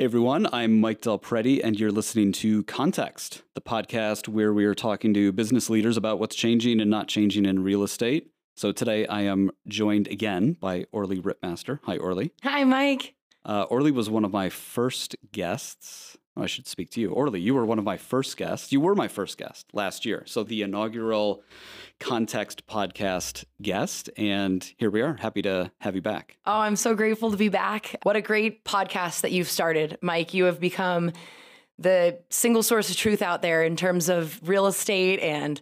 Hey everyone, I'm Mike Del Prete, and you're listening to Context, the podcast where we are talking to business leaders about what's changing and not changing in real estate. So today I am joined again by Orly Ripmaster. Hi, Orly. Hi, Mike. Uh, Orly was one of my first guests. I should speak to you. Orly, you were one of my first guests. You were my first guest last year. So the inaugural Context podcast guest. And here we are. Happy to have you back. Oh, I'm so grateful to be back. What a great podcast that you've started, Mike. You have become the single source of truth out there in terms of real estate and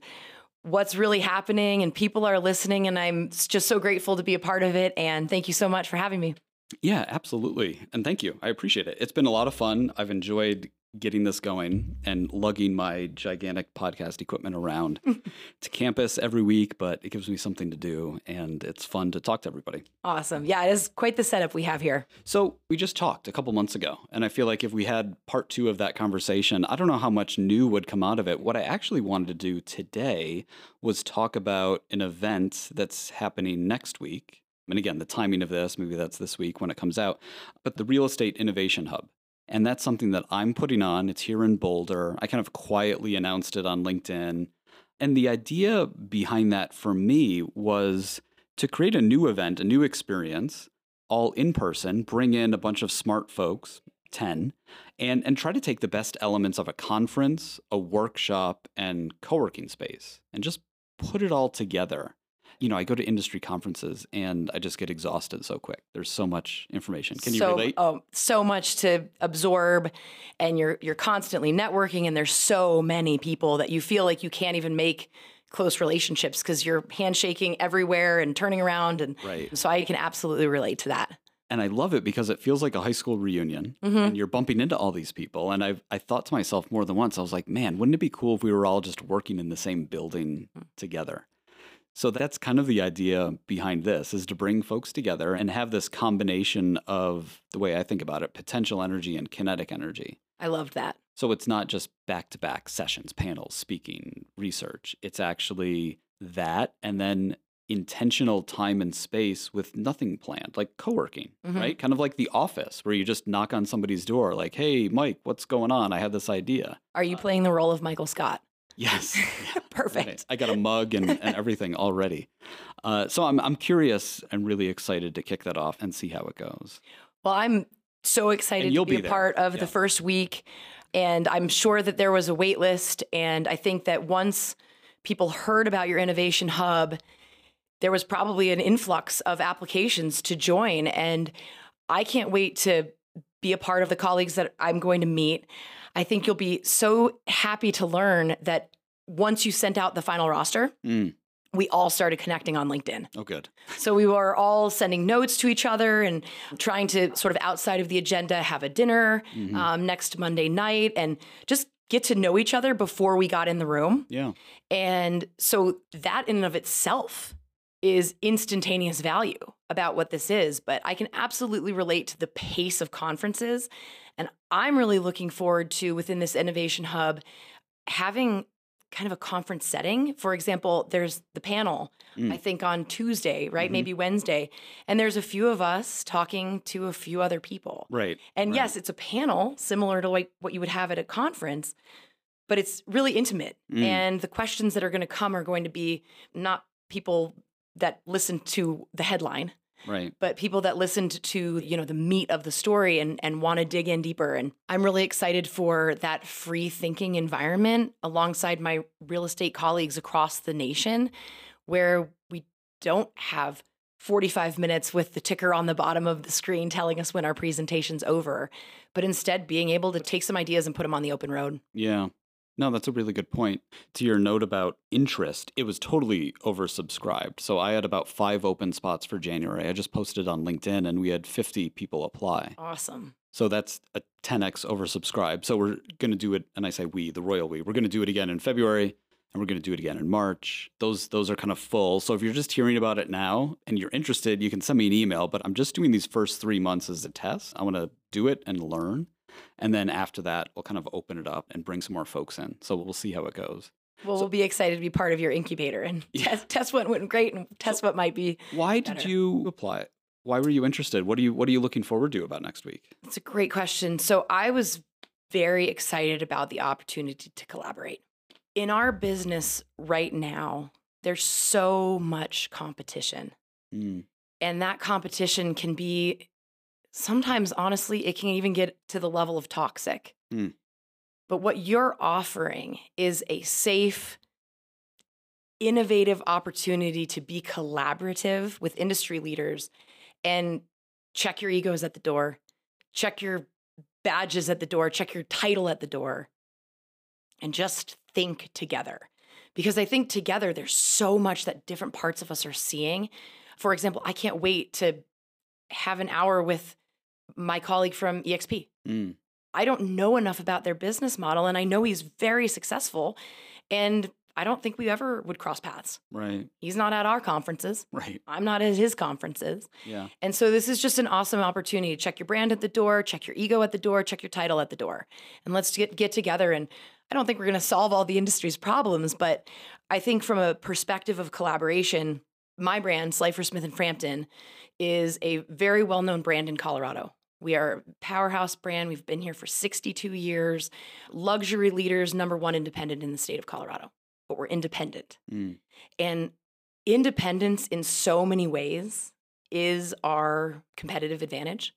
what's really happening and people are listening and I'm just so grateful to be a part of it and thank you so much for having me. Yeah, absolutely. And thank you. I appreciate it. It's been a lot of fun. I've enjoyed getting this going and lugging my gigantic podcast equipment around to campus every week, but it gives me something to do and it's fun to talk to everybody. Awesome. Yeah, it is quite the setup we have here. So, we just talked a couple months ago, and I feel like if we had part two of that conversation, I don't know how much new would come out of it. What I actually wanted to do today was talk about an event that's happening next week. And again, the timing of this, maybe that's this week when it comes out, but the Real Estate Innovation Hub. And that's something that I'm putting on. It's here in Boulder. I kind of quietly announced it on LinkedIn. And the idea behind that for me was to create a new event, a new experience, all in person, bring in a bunch of smart folks, 10, and, and try to take the best elements of a conference, a workshop, and co working space and just put it all together you know, I go to industry conferences and I just get exhausted so quick. There's so much information. Can so, you relate? Oh, so much to absorb and you're you're constantly networking and there's so many people that you feel like you can't even make close relationships because you're handshaking everywhere and turning around and right. so I can absolutely relate to that. And I love it because it feels like a high school reunion mm-hmm. and you're bumping into all these people. And I've I thought to myself more than once, I was like, man, wouldn't it be cool if we were all just working in the same building mm. together? So that's kind of the idea behind this is to bring folks together and have this combination of the way I think about it, potential energy and kinetic energy. I loved that. So it's not just back-to-back sessions, panels, speaking, research. It's actually that and then intentional time and space with nothing planned, like co-working, mm-hmm. right? Kind of like the office where you just knock on somebody's door like, "Hey, Mike, what's going on? I have this idea." Are you playing the role of Michael Scott? Yes. Perfect. I got a mug and, and everything already. Uh, so I'm, I'm curious and really excited to kick that off and see how it goes. Well, I'm so excited to be, be a part of yeah. the first week. And I'm sure that there was a wait list. And I think that once people heard about your innovation hub, there was probably an influx of applications to join. And I can't wait to be a part of the colleagues that I'm going to meet. I think you'll be so happy to learn that once you sent out the final roster, mm. we all started connecting on LinkedIn. Oh, good. So we were all sending notes to each other and trying to sort of outside of the agenda have a dinner mm-hmm. um, next Monday night and just get to know each other before we got in the room. Yeah. And so that in and of itself is instantaneous value about what this is, but I can absolutely relate to the pace of conferences. And I'm really looking forward to within this innovation hub having kind of a conference setting. For example, there's the panel, mm. I think on Tuesday, right? Mm-hmm. Maybe Wednesday. And there's a few of us talking to a few other people. Right. And right. yes, it's a panel similar to like what you would have at a conference, but it's really intimate. Mm. And the questions that are going to come are going to be not people that listened to the headline right. but people that listened to you know the meat of the story and and want to dig in deeper. And i'm really excited for that free thinking environment alongside my real estate colleagues across the nation where we don't have 45 minutes with the ticker on the bottom of the screen telling us when our presentation's over but instead being able to take some ideas and put them on the open road. Yeah no, that's a really good point. To your note about interest, it was totally oversubscribed. So I had about five open spots for January. I just posted on LinkedIn and we had 50 people apply. Awesome. So that's a 10x oversubscribed. So we're going to do it, and I say we, the royal we, we're going to do it again in February and we're going to do it again in March. Those those are kind of full. So if you're just hearing about it now and you're interested, you can send me an email, but I'm just doing these first 3 months as a test. I want to do it and learn. And then after that, we'll kind of open it up and bring some more folks in. So we'll see how it goes. Well, so, we'll be excited to be part of your incubator and yeah. test, test what went great and test so what might be. Why better. did you apply? why were you interested? What are you what are you looking forward to about next week? It's a great question. So I was very excited about the opportunity to collaborate. In our business right now, there's so much competition. Mm. And that competition can be sometimes, honestly, it can even get to the level of toxic. Mm. But what you're offering is a safe, innovative opportunity to be collaborative with industry leaders and check your egos at the door, check your badges at the door, check your title at the door, and just think together. Because I think together there's so much that different parts of us are seeing. For example, I can't wait to have an hour with my colleague from EXP. Mm. I don't know enough about their business model, and I know he's very successful. And I don't think we ever would cross paths. Right. He's not at our conferences. Right. I'm not at his conferences. Yeah. And so this is just an awesome opportunity to check your brand at the door, check your ego at the door, check your title at the door. And let's get get together and I don't think we're going to solve all the industry's problems, but I think from a perspective of collaboration, my brand, Slifer Smith and Frampton, is a very well-known brand in Colorado. We are a powerhouse brand. We've been here for 62 years. Luxury leaders, number one independent in the state of Colorado but we're independent. Mm. And independence in so many ways is our competitive advantage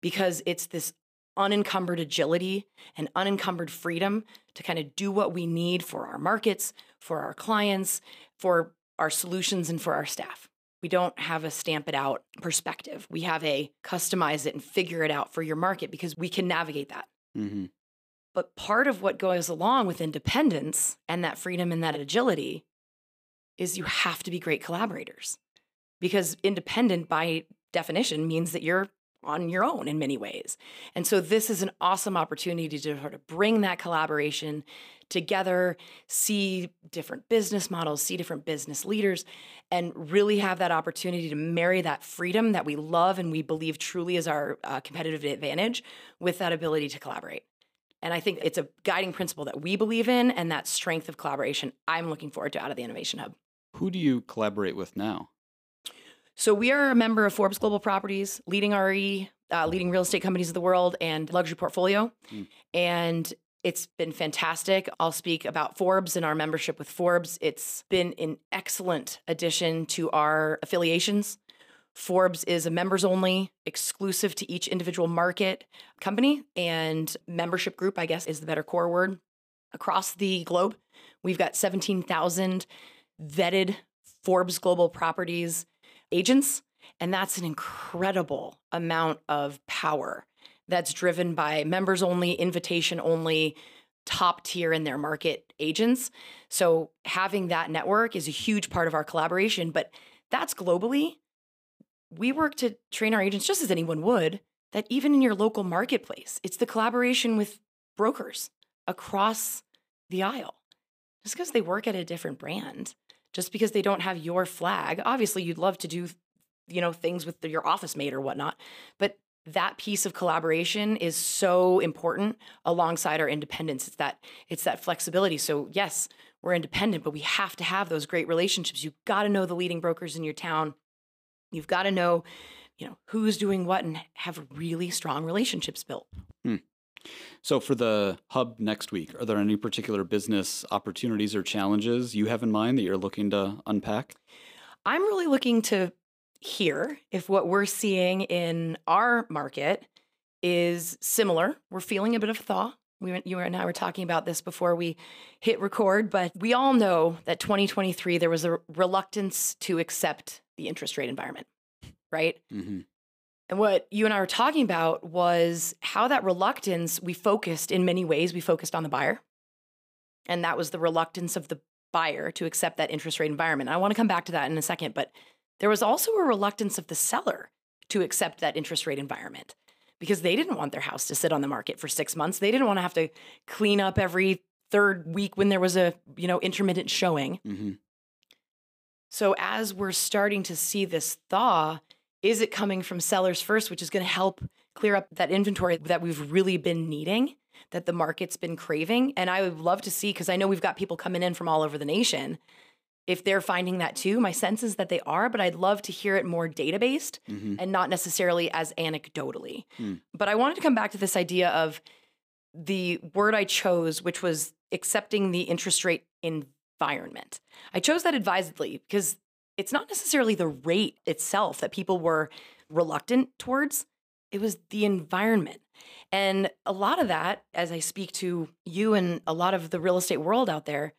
because it's this unencumbered agility and unencumbered freedom to kind of do what we need for our markets, for our clients, for our solutions, and for our staff. We don't have a stamp it out perspective. We have a customize it and figure it out for your market because we can navigate that. Mm-hmm. But part of what goes along with independence and that freedom and that agility is you have to be great collaborators because independent by definition means that you're on your own in many ways. And so this is an awesome opportunity to sort of bring that collaboration together, see different business models, see different business leaders, and really have that opportunity to marry that freedom that we love and we believe truly is our uh, competitive advantage with that ability to collaborate. And I think it's a guiding principle that we believe in and that strength of collaboration I'm looking forward to out of the Innovation Hub. Who do you collaborate with now? So we are a member of Forbes Global Properties, leading RE, uh, leading real estate companies of the world, and luxury portfolio. Mm. And it's been fantastic. I'll speak about Forbes and our membership with Forbes. It's been an excellent addition to our affiliations. Forbes is a members only, exclusive to each individual market company, and membership group, I guess, is the better core word. Across the globe, we've got 17,000 vetted Forbes Global Properties agents, and that's an incredible amount of power that's driven by members only, invitation only, top tier in their market agents. So having that network is a huge part of our collaboration, but that's globally we work to train our agents just as anyone would, that even in your local marketplace, it's the collaboration with brokers across the aisle. Just because they work at a different brand, just because they don't have your flag, obviously you'd love to do, you know, things with your office mate or whatnot, but that piece of collaboration is so important alongside our independence. It's that it's that flexibility. So yes, we're independent, but we have to have those great relationships. You've got to know the leading brokers in your town You've got to know, you know, who's doing what and have really strong relationships built. Hmm. So for the hub next week, are there any particular business opportunities or challenges you have in mind that you're looking to unpack? I'm really looking to hear if what we're seeing in our market is similar. We're feeling a bit of a thaw. We went, you and I were talking about this before we hit record, but we all know that 2023 there was a reluctance to accept the interest rate environment, right? Mm-hmm. And what you and I were talking about was how that reluctance, we focused in many ways, we focused on the buyer. And that was the reluctance of the buyer to accept that interest rate environment. And I want to come back to that in a second, but there was also a reluctance of the seller to accept that interest rate environment because they didn't want their house to sit on the market for 6 months. They didn't want to have to clean up every third week when there was a, you know, intermittent showing. Mm-hmm. So as we're starting to see this thaw, is it coming from sellers first, which is going to help clear up that inventory that we've really been needing, that the market's been craving? And I would love to see, because I know we've got people coming in from all over the nation. if they're finding that too. My sense is that they are, but I'd love to hear it more data based mm-hmm. and not necessarily as anecdotally. Mm. But I wanted to come back to this idea of the word I chose, which was accepting the interest rate environment. I chose that advisedly because it's not necessarily the rate itself that people were reluctant towards, it was the environment. And a lot of that, as I speak to you and a lot of the real estate world out there,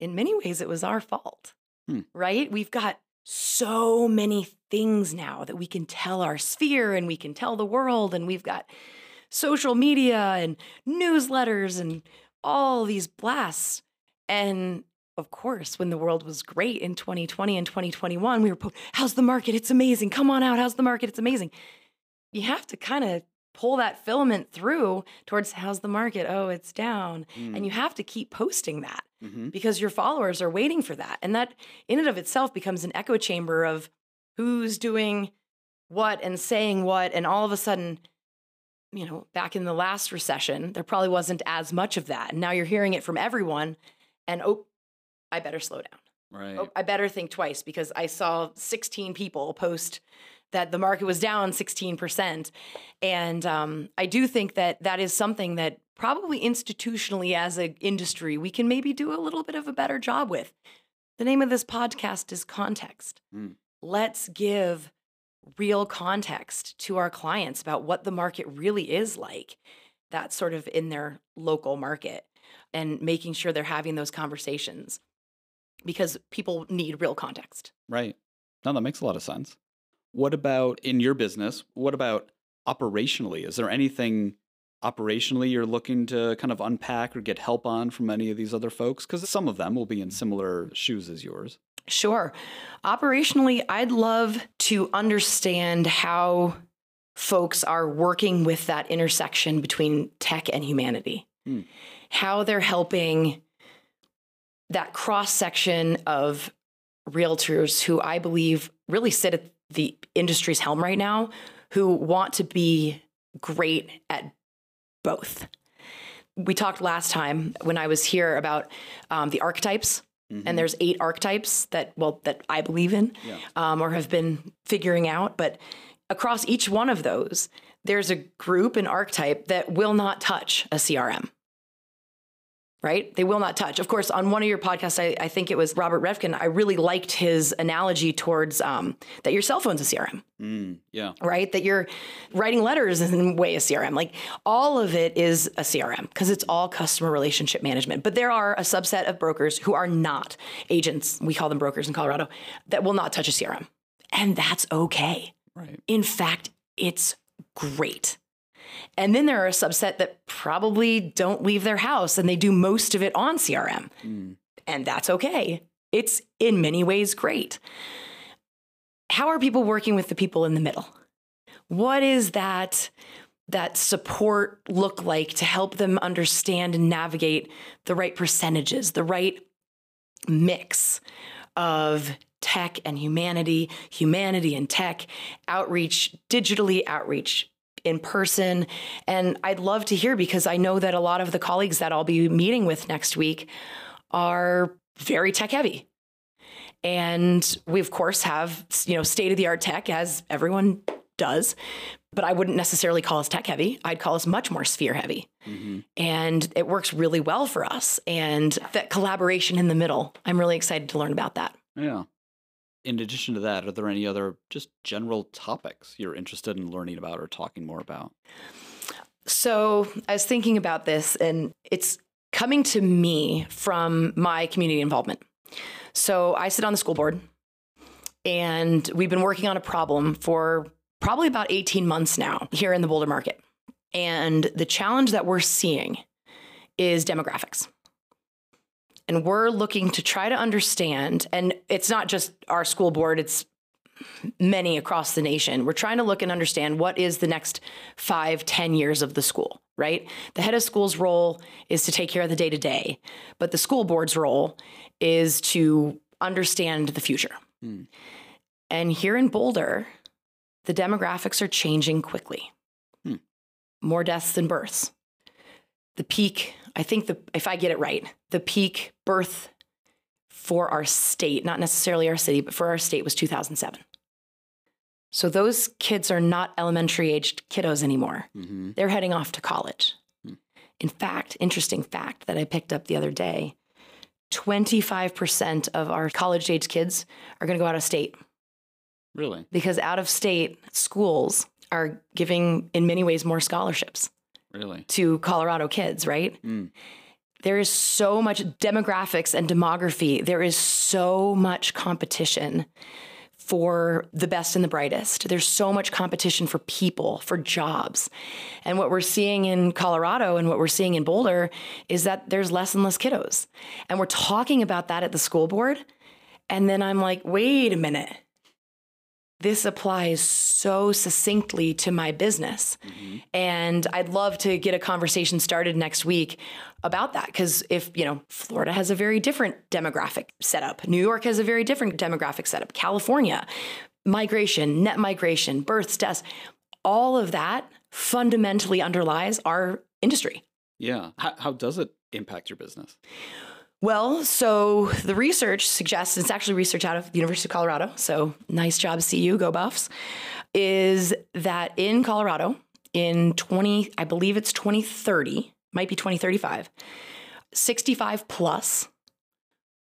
in many ways, it was our fault, hmm. right? We've got so many things now that we can tell our sphere and we can tell the world, and we've got social media and newsletters and all these blasts. And of course, when the world was great in 2020 and 2021, we were, po- how's the market? It's amazing. Come on out. How's the market? It's amazing. You have to kind of pull that filament through towards how's the market? Oh, it's down. Mm. And you have to keep posting that mm-hmm. because your followers are waiting for that. And that in and of itself becomes an echo chamber of who's doing what and saying what. And all of a sudden, you know, back in the last recession, there probably wasn't as much of that. And now you're hearing it from everyone. And oh, I better slow down. Right. Oh, I better think twice because I saw 16 people post that the market was down 16%. And um, I do think that that is something that probably institutionally as an industry, we can maybe do a little bit of a better job with. The name of this podcast is Context. Mm. Let's give real context to our clients about what the market really is like. That's sort of in their local market and making sure they're having those conversations because people need real context. Right. No, that makes a lot of sense. What about in your business? What about operationally? Is there anything operationally you're looking to kind of unpack or get help on from any of these other folks? Because some of them will be in similar shoes as yours. Sure. Operationally, I'd love to understand how folks are working with that intersection between tech and humanity, hmm. how they're helping that cross section of realtors who I believe really sit at the industry's helm right now, who want to be great at both. We talked last time when I was here about um, the archetypes. Mm-hmm. And there's eight archetypes that, well, that I believe in yeah. um, or have been figuring out. But across each one of those, there's a group, an archetype that will not touch a CRM right? They will not touch. Of course, on one of your podcasts, I, I think it was Robert Reffkin, I really liked his analogy towards um, that your cell phone's a CRM. Mm, yeah. Right? That you're writing letters in a way a CRM. Like all of it is a CRM because it's all customer relationship management. But there are a subset of brokers who are not agents, we call them brokers in Colorado, that will not touch a CRM. And that's okay. Right. In fact, it's great. And then there are a subset that probably don't leave their house and they do most of it on CRM. Mm. And that's okay. It's in many ways great. How are people working with the people in the middle? What is that that support look like to help them understand and navigate the right percentages, the right mix of tech and humanity, humanity and tech, outreach digitally, outreach in person. And I'd love to hear because I know that a lot of the colleagues that I'll be meeting with next week are very tech heavy. And we of course have, you know, state of the art tech as everyone does, but I wouldn't necessarily call us tech heavy. I'd call us much more sphere heavy. Mm-hmm. And it works really well for us. And that collaboration in the middle, I'm really excited to learn about that. Yeah in addition to that, are there any other just general topics you're interested in learning about or talking more about? So I was thinking about this, and it's coming to me from my community involvement. So I sit on the school board, and we've been working on a problem for probably about 18 months now here in the Boulder market. And the challenge that we're seeing is demographics. And we're looking to try to understand, and it's not just our school board, it's many across the nation. We're trying to look and understand what is the next five, ten years of the school, right? The head of school's role is to take care of the day to day, but the school board's role is to understand the future. Hmm. And here in Boulder, the demographics are changing quickly. Hmm. More deaths than births. The peak I think the if I get it right, the peak birth for our state, not necessarily our city, but for our state was 2007. So those kids are not elementary aged kiddos anymore. Mm-hmm. They're heading off to college. Mm. In fact, interesting fact that I picked up the other day 25% of our college age kids are going to go out of state. Really? Because out of state schools are giving, in many ways, more scholarships. Really? To Colorado kids, right? Mm. There is so much demographics and demography. There is so much competition for the best and the brightest. There's so much competition for people, for jobs. And what we're seeing in Colorado and what we're seeing in Boulder is that there's less and less kiddos. And we're talking about that at the school board. And then I'm like, wait a minute this applies so succinctly to my business. Mm-hmm. And I'd love to get a conversation started next week about that. Because if, you know, Florida has a very different demographic setup, New York has a very different demographic setup, California, migration, net migration, births, deaths, all of that fundamentally underlies our industry. Yeah. How, how does it impact your business? Well, so the research suggests, it's actually research out of the University of Colorado, so nice job, CU, go Buffs, is that in Colorado, in 20, I believe it's 2030, might be 2035, 65 plus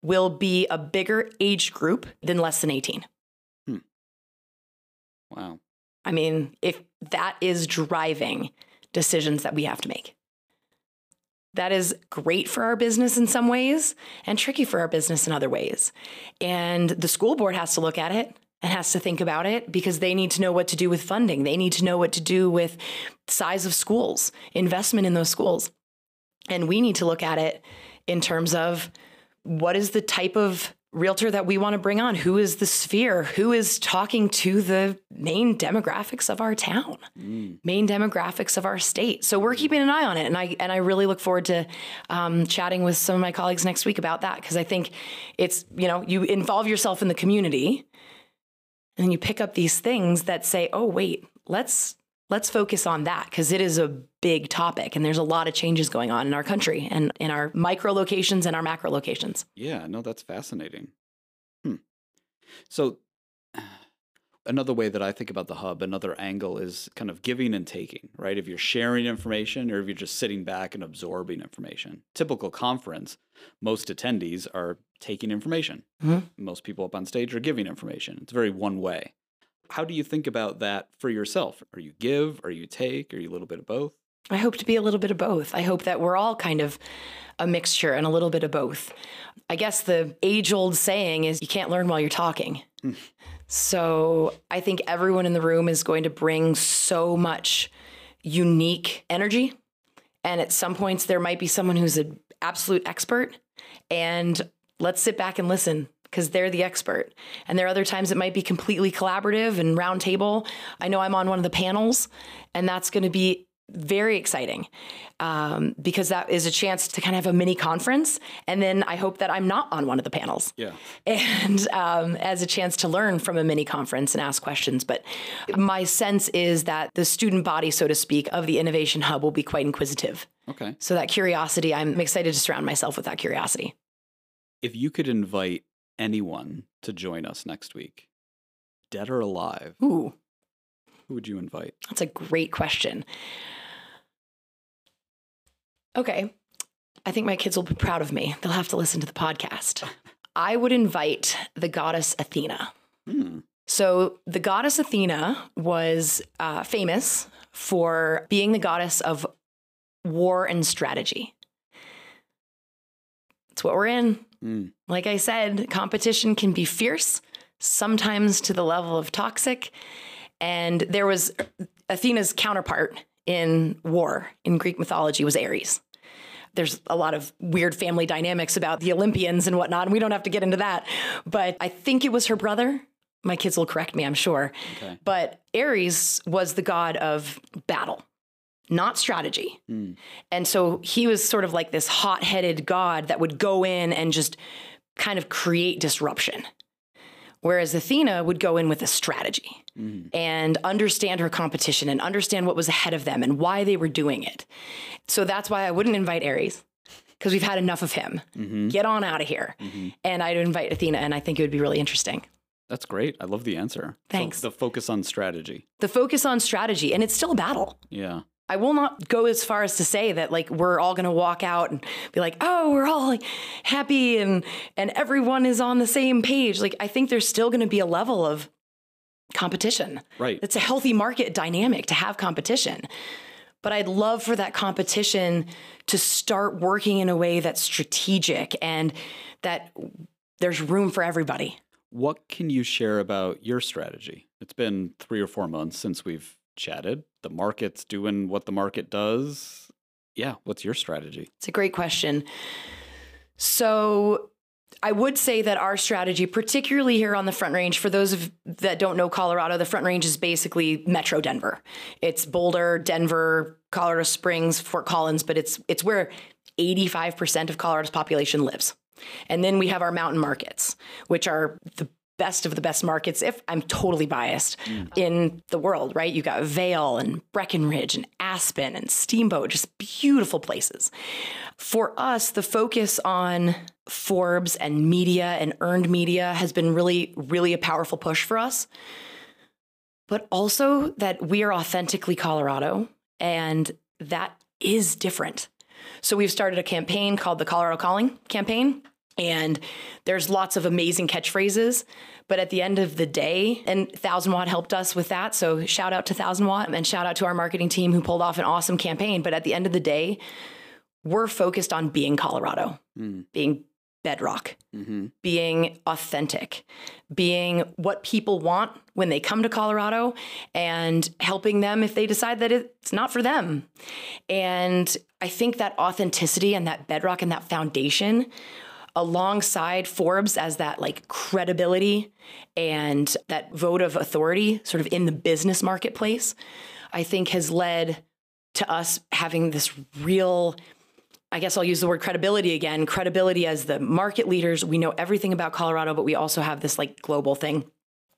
will be a bigger age group than less than 18. Hmm. Wow. I mean, if that is driving decisions that we have to make that is great for our business in some ways and tricky for our business in other ways. And the school board has to look at it and has to think about it because they need to know what to do with funding. They need to know what to do with size of schools, investment in those schools. And we need to look at it in terms of what is the type of realtor that we want to bring on? Who is the sphere? Who is talking to the main demographics of our town, mm. main demographics of our state? So we're keeping an eye on it, and I and I really look forward to um, chatting with some of my colleagues next week about that because I think it's you know you involve yourself in the community, and you pick up these things that say, oh wait, let's let's focus on that because it is a big topic and there's a lot of changes going on in our country and in our micro locations and our macro locations. Yeah, no, that's fascinating. Hmm. So, another way that I think about the hub, another angle is kind of giving and taking, right? If you're sharing information or if you're just sitting back and absorbing information. Typical conference, most attendees are taking information. Mm-hmm. Most people up on stage are giving information. It's very one way. How do you think about that for yourself? Are you give? Are you take? Are you a little bit of both? I hope to be a little bit of both. I hope that we're all kind of a mixture and a little bit of both. I guess the age old saying is you can't learn while you're talking. Hmm. so I think everyone in the room is going to bring so much unique energy. And at some points, there might be someone who's an absolute expert. And let's sit back and listen because they're the expert. And there are other times it might be completely collaborative and roundtable. I know I'm on one of the panels, and that's going to be very exciting um, because that is a chance to kind of have a mini conference. And then I hope that I'm not on one of the panels. Yeah. And um, as a chance to learn from a mini conference and ask questions. But my sense is that the student body, so to speak, of the Innovation Hub will be quite inquisitive. Okay. So that curiosity, I'm excited to surround myself with that curiosity. If you could invite anyone to join us next week, dead or alive, Ooh. who would you invite? That's a great question. Okay. I think my kids will be proud of me. They'll have to listen to the podcast. I would invite the goddess Athena. Hmm. So, the goddess Athena was uh, famous for being the goddess of war and strategy. It's what we're in. Mm. Like I said, competition can be fierce, sometimes to the level of toxic. And there was Athena's counterpart in war in Greek mythology was Ares. There's a lot of weird family dynamics about the Olympians and whatnot, and we don't have to get into that. But I think it was her brother. My kids will correct me, I'm sure. Okay. But Ares was the god of battle not strategy. Mm. And so he was sort of like this hot headed God that would go in and just kind of create disruption. Whereas Athena would go in with a strategy mm. and understand her competition and understand what was ahead of them and why they were doing it. So that's why I wouldn't invite Ares. because we've had enough of him. Mm-hmm. Get on out of here. Mm-hmm. And I'd invite Athena, and I think it would be really interesting. That's great. I love the answer. Thanks. So the focus on strategy. The focus on strategy, and it's still a battle. Yeah. I will not go as far as to say that like we're all going to walk out and be like, "Oh, we're all like happy and and everyone is on the same page." Like I think there's still going to be a level of competition. Right. It's a healthy market dynamic to have competition. But I'd love for that competition to start working in a way that's strategic and that there's room for everybody. What can you share about your strategy? It's been three or four months since we've chatted. The market's doing what the market does. Yeah, what's your strategy? It's a great question. So, I would say that our strategy, particularly here on the Front Range, for those of that don't know Colorado, the Front Range is basically Metro Denver. It's Boulder, Denver, Colorado Springs, Fort Collins, but it's it's where 85% of Colorado's population lives. And then we have our mountain markets, which are the best of the best markets, if I'm totally biased, mm. in the world, right? You got Vail and Breckenridge and Aspen and Steamboat, just beautiful places. For us, the focus on Forbes and media and earned media has been really, really a powerful push for us. But also that we are authentically Colorado and that is different. So we've started a campaign called the Colorado Calling campaign. And there's lots of amazing catchphrases. But at the end of the day, and Thousand Watt helped us with that. So shout out to Thousand Watt and shout out to our marketing team who pulled off an awesome campaign. But at the end of the day, we're focused on being Colorado, mm. being bedrock, mm-hmm. being authentic, being what people want when they come to Colorado, and helping them if they decide that it's not for them. And I think that authenticity and that bedrock and that foundation alongside Forbes as that like credibility and that vote of authority sort of in the business marketplace, I think has led to us having this real I guess I'll use the word credibility again. Credibility as the market leaders. We know everything about Colorado, but we also have this like global thing.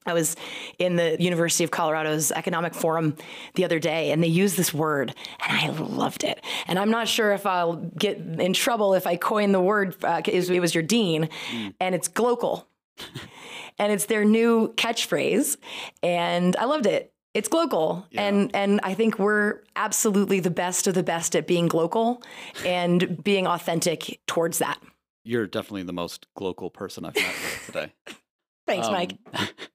I was in the University of Colorado's Economic Forum the other day, and they used this word, and I loved it. And I'm not sure if I'll get in trouble if I coin the word. Uh, it was your dean, mm. and it's glocal, and it's their new catchphrase, and I loved it. It's glocal, yeah. and and I think we're absolutely the best of the best at being glocal and being authentic towards that. You're definitely the most glocal person I've met today. Thanks, um, Mike.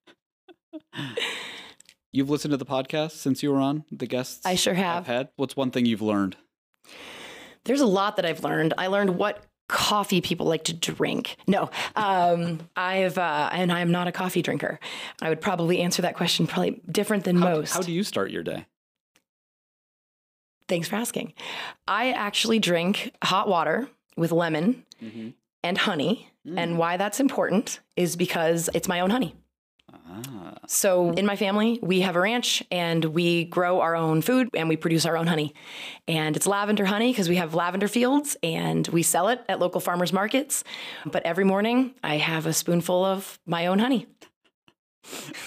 You've listened to the podcast since you were on the guests. I sure have. I've had. What's one thing you've learned? There's a lot that I've learned. I learned what coffee people like to drink. No, um, I've uh, and I'm not a coffee drinker. I would probably answer that question probably different than how, most. How do you start your day? Thanks for asking. I actually drink hot water with lemon mm-hmm. and honey. Mm. And why that's important is because it's my own honey. Ah. So, in my family, we have a ranch and we grow our own food and we produce our own honey. And it's lavender honey because we have lavender fields and we sell it at local farmers markets. But every morning, I have a spoonful of my own honey.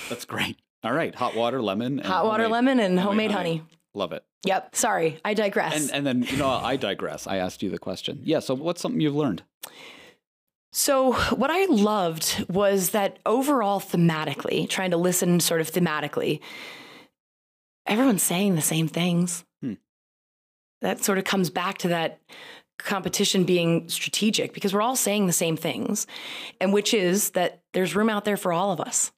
That's great. All right, hot water, lemon, hot water, lemon, and homemade, homemade honey. honey. Love it. Yep. Sorry, I digress. And, and then you know I digress. I asked you the question. Yeah. So what's something you've learned? So, what I loved was that overall, thematically, trying to listen sort of thematically, everyone's saying the same things. Hmm. That sort of comes back to that competition being strategic because we're all saying the same things, and which is that there's room out there for all of us.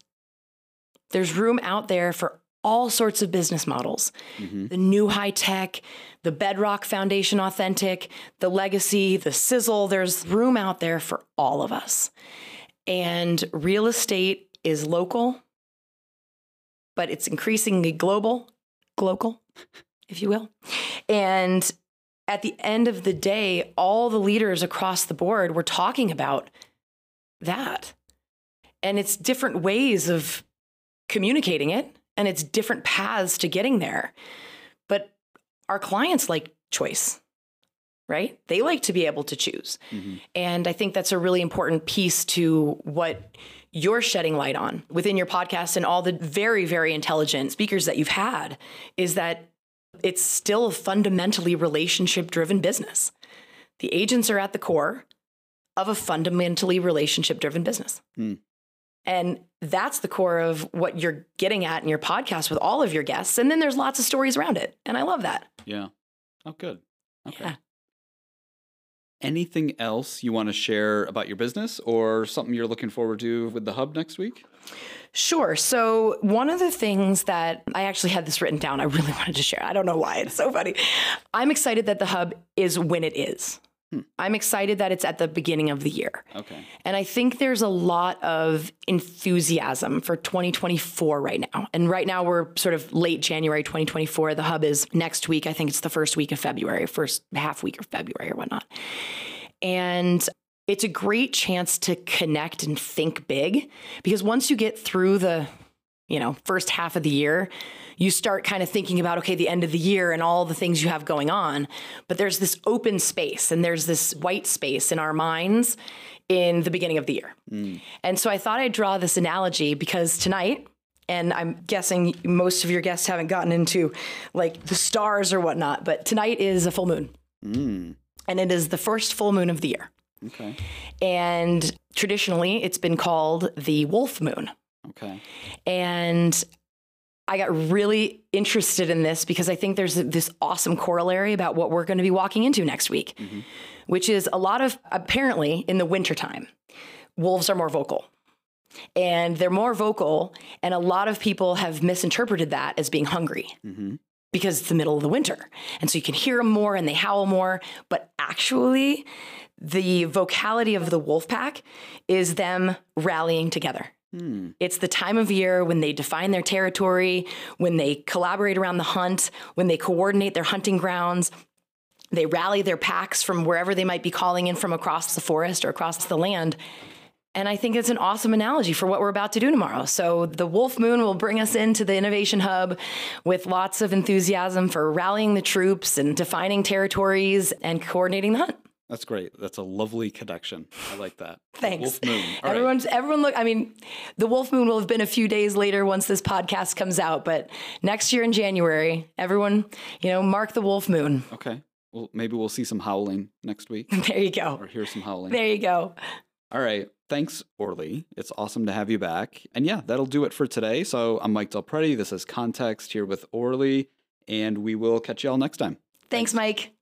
There's room out there for all sorts of business models mm-hmm. the new high tech, the bedrock foundation authentic, the legacy, the sizzle. There's room out there for all of us. And real estate is local, but it's increasingly global, glocal, if you will. And at the end of the day, all the leaders across the board were talking about that. And it's different ways of communicating it and it's different paths to getting there. But our clients like choice, right? They like to be able to choose. Mm-hmm. And I think that's a really important piece to what you're shedding light on within your podcast and all the very, very intelligent speakers that you've had is that it's still a fundamentally relationship driven business. the agents are at the core of a fundamentally relationship driven business. Hmm. And that's the core of what you're getting at in your podcast with all of your guests. And then there's lots of stories around it. And I love that. Yeah. Oh, good. Okay. Yeah. Anything else you want to share about your business or something you're looking forward to with the hub next week? Sure. So, one of the things that I actually had this written down, I really wanted to share. I don't know why. It's so funny. I'm excited that the hub is when it is. Hmm. I'm excited that it's at the beginning of the year. Okay. And I think there's a lot of enthusiasm for 2024 right now. And right now we're sort of late January 2024. The hub is next week. I think it's the first week of February, first half week of February or whatnot. And it's a great chance to connect and think big because once you get through the you know first half of the year you start kind of thinking about okay the end of the year and all the things you have going on. But there's this open space and there's this white space in our minds in the beginning of the year. Mm. and so i thought i'd draw this analogy because tonight and i'm guessing most of your guests haven't gotten into like the stars or whatnot but tonight is a full moon. Mm. and it is the first full moon of the year. Okay. And traditionally it's been called the wolf moon okay and I got really interested in this because I think there's this awesome corollary about what we're going to be walking into next week, mm-hmm. which is a lot of apparently in the wintertime, wolves are more vocal. And they're more vocal, and a lot of people have misinterpreted that as being hungry. Mm-hmm because it's the middle of the winter. And so you can hear them more and they howl more. But actually, the vocality of the wolf pack is them rallying together. Hmm. It's the time of year when they define their territory, when they collaborate around the hunt, when they coordinate their hunting grounds. They rally their packs from wherever they might be calling in from across the forest or across the land. And I think it's an awesome analogy for what we're about to do tomorrow. So, the Wolf Moon will bring us into the Innovation Hub with lots of enthusiasm for rallying the troops and defining territories and coordinating the hunt. That's great. That's a lovely connection. I like that. Thanks. Wolf Moon. All Everyone's right. everyone look. I mean, the Wolf Moon will have been a few days later once this podcast comes out, but next year in January, everyone, you know, mark the Wolf Moon. Okay. Well, maybe we'll see some howling next week. there you go. Or hear some howling. There you go. All right. Thanks, Orly. It's awesome to have you back. And yeah, that'll do it for today. So I'm Mike Del Prete. This is Context here with Orly, and we will catch you all next time. Thanks, Thanks. Mike.